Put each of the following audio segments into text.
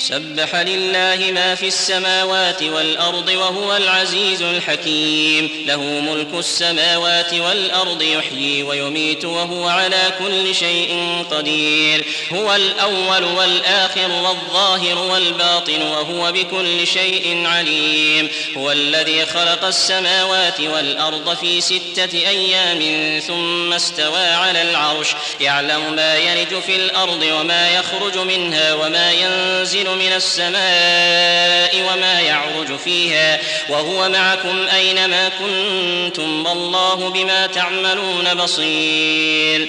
سبح لله ما في السماوات والأرض وهو العزيز الحكيم. له ملك السماوات والأرض يحيي ويميت وهو على كل شيء قدير. هو الأول والآخر والظاهر والباطن وهو بكل شيء عليم. هو الذي خلق السماوات والأرض في ستة أيام ثم استوى على العرش. يعلم ما يلج في الأرض وما يخرج منها وما ينزل من السماء وما يعرج فيها وهو معكم أينما كنتم والله بما تعملون بصير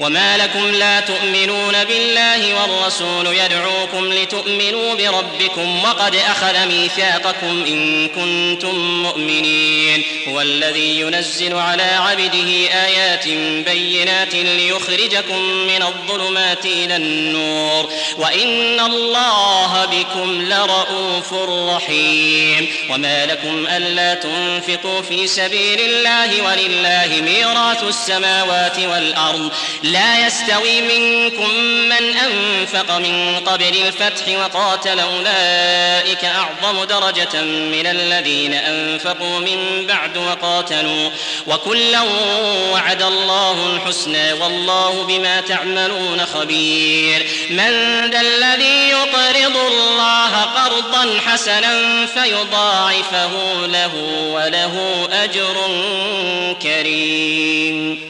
وما لكم لا تؤمنون بالله والرسول يدعوكم لتؤمنوا بربكم وقد أخذ ميثاقكم إن كنتم مؤمنين هو الذي ينزل على عبده آيات بينات ليخرجكم من الظلمات إلى النور وإن الله بكم لرؤوف رحيم وما لكم ألا تنفقوا في سبيل الله ولله ميراث السماوات والأرض لا يستوي منكم من أنفق من قبل الفتح وقاتل أولئك أعظم درجة من الذين أنفقوا من بعد وقاتلوا وكلا وعد الله الحسنى والله بما تعملون خبير من ذا الذي يقرض الله قرضا حسنا فيضاعفه له وله أجر كريم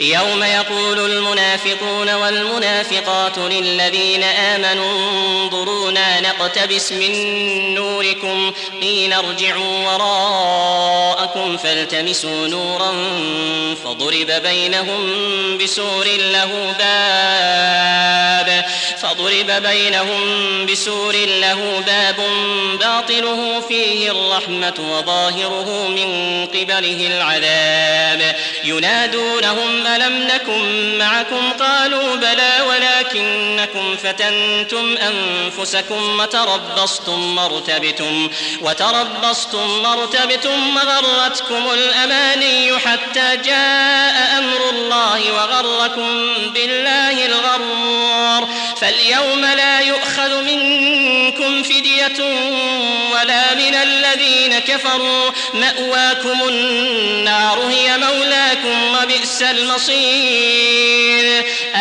يوم يقول المنافقون والمنافقات للذين آمنوا انظرونا نقتبس من نوركم قيل ارجعوا وراءكم فالتمسوا نورا فضرب بينهم بسور له باب فضرب بينهم بسور له باب باطنه فيه الرحمة وظاهره من قبله العذاب ينادونهم ألم نكن معكم قالوا بلى ولكنكم فتنتم أنفسكم وتربصتم مرتبتم وتربصتم مرتبتم وغرتكم الأماني حتى جاء أمر الله وغركم بالله الغرور فاليوم لا يؤخذ منكم فدية ولا من الذين كفروا مأواكم النار هي مولاكم وبئس المصير.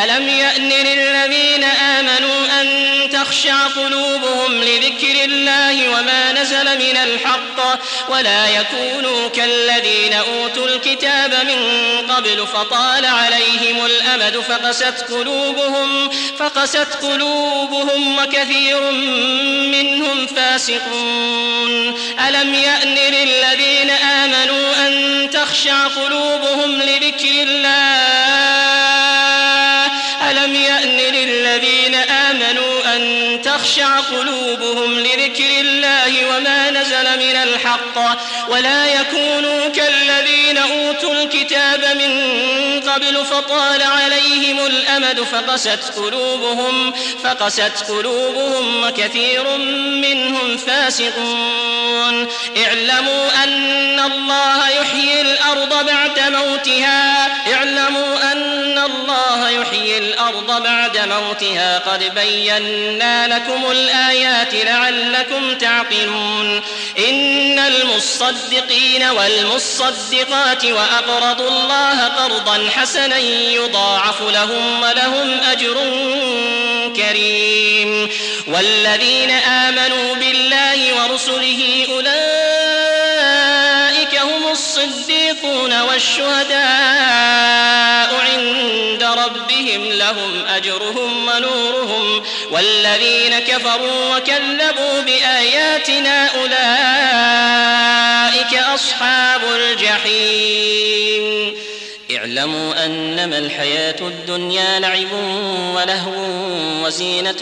ألم يأن للذين آمنوا أن تخشع قلوبهم لذكر الله وما نزل من الحق ولا يكونوا كالذين أوتوا الكتاب من قبل فطال عليهم الأمد فقست قلوبهم فقست قلوبهم وكثير منهم فاسقون. ألم يأن للذين آمنوا أن تخشع قلوبهم لذكر الله ألم يأن للذين آمنوا أن تخشع قلوبهم لذكر الله وما نزل من الحق ولا يكونوا كالذين أوتوا الكتاب من قبل فطال عليهم الأمد فقست قلوبهم فقست قلوبهم وكثير منهم فاسقون اعلموا أن الله يحيي الأرض بعد موتها يحيي الأرض بعد موتها قد بينا لكم الآيات لعلكم تعقلون. إن المصدقين والمصدقات وأقرضوا الله قرضا حسنا يضاعف لهم ولهم أجر كريم. والذين آمنوا بالله ورسله أولئك هم الصديقون والشهداء. ربهم لهم أجرهم ونورهم والذين كفروا وكذبوا بآياتنا أولئك أصحاب الجحيم. اعلموا أنما الحياة الدنيا لعب ولهو وزينة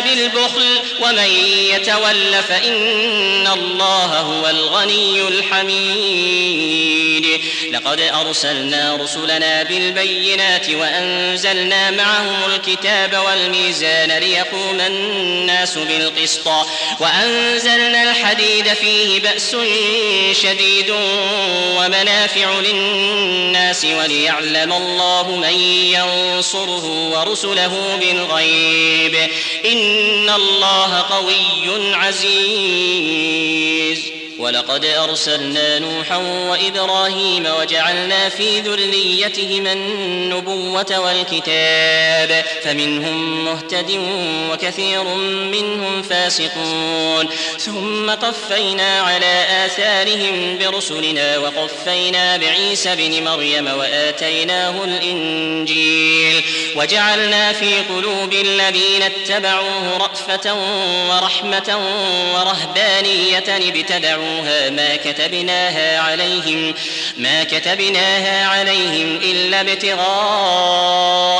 بالبخل ومن يتول فإن الله هو الغني الحميد. لقد أرسلنا رسلنا بالبينات وأنزلنا معهم الكتاب والميزان ليقوم الناس بالقسط وأنزلنا الحديد فيه بأس شديد ومنافع للناس وليعلم الله من ينصره ورسله بالغيب. إن الله قوي عزيز ولقد أرسلنا نوحا وإبراهيم وجعلنا في ذريتهما النبوة والكتاب فمنهم مهتد وكثير منهم فاسقون. ثم قفينا على آثارهم برسلنا وقفينا بعيسى بن مريم وآتيناه الإنجيل. وجعلنا في قلوب الذين اتبعوه رأفة ورحمة ورهبانية ابتدعوا كتبوها ما كتبناها عليهم ما كتبناها عليهم إلا ابتغاء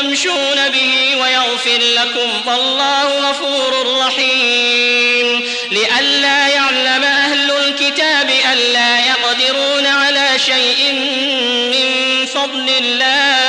تمشون به ويغفر لكم فالله غفور رحيم. لئلا يعلم أهل الكتاب ألا يقدرون على شيء من فضل الله.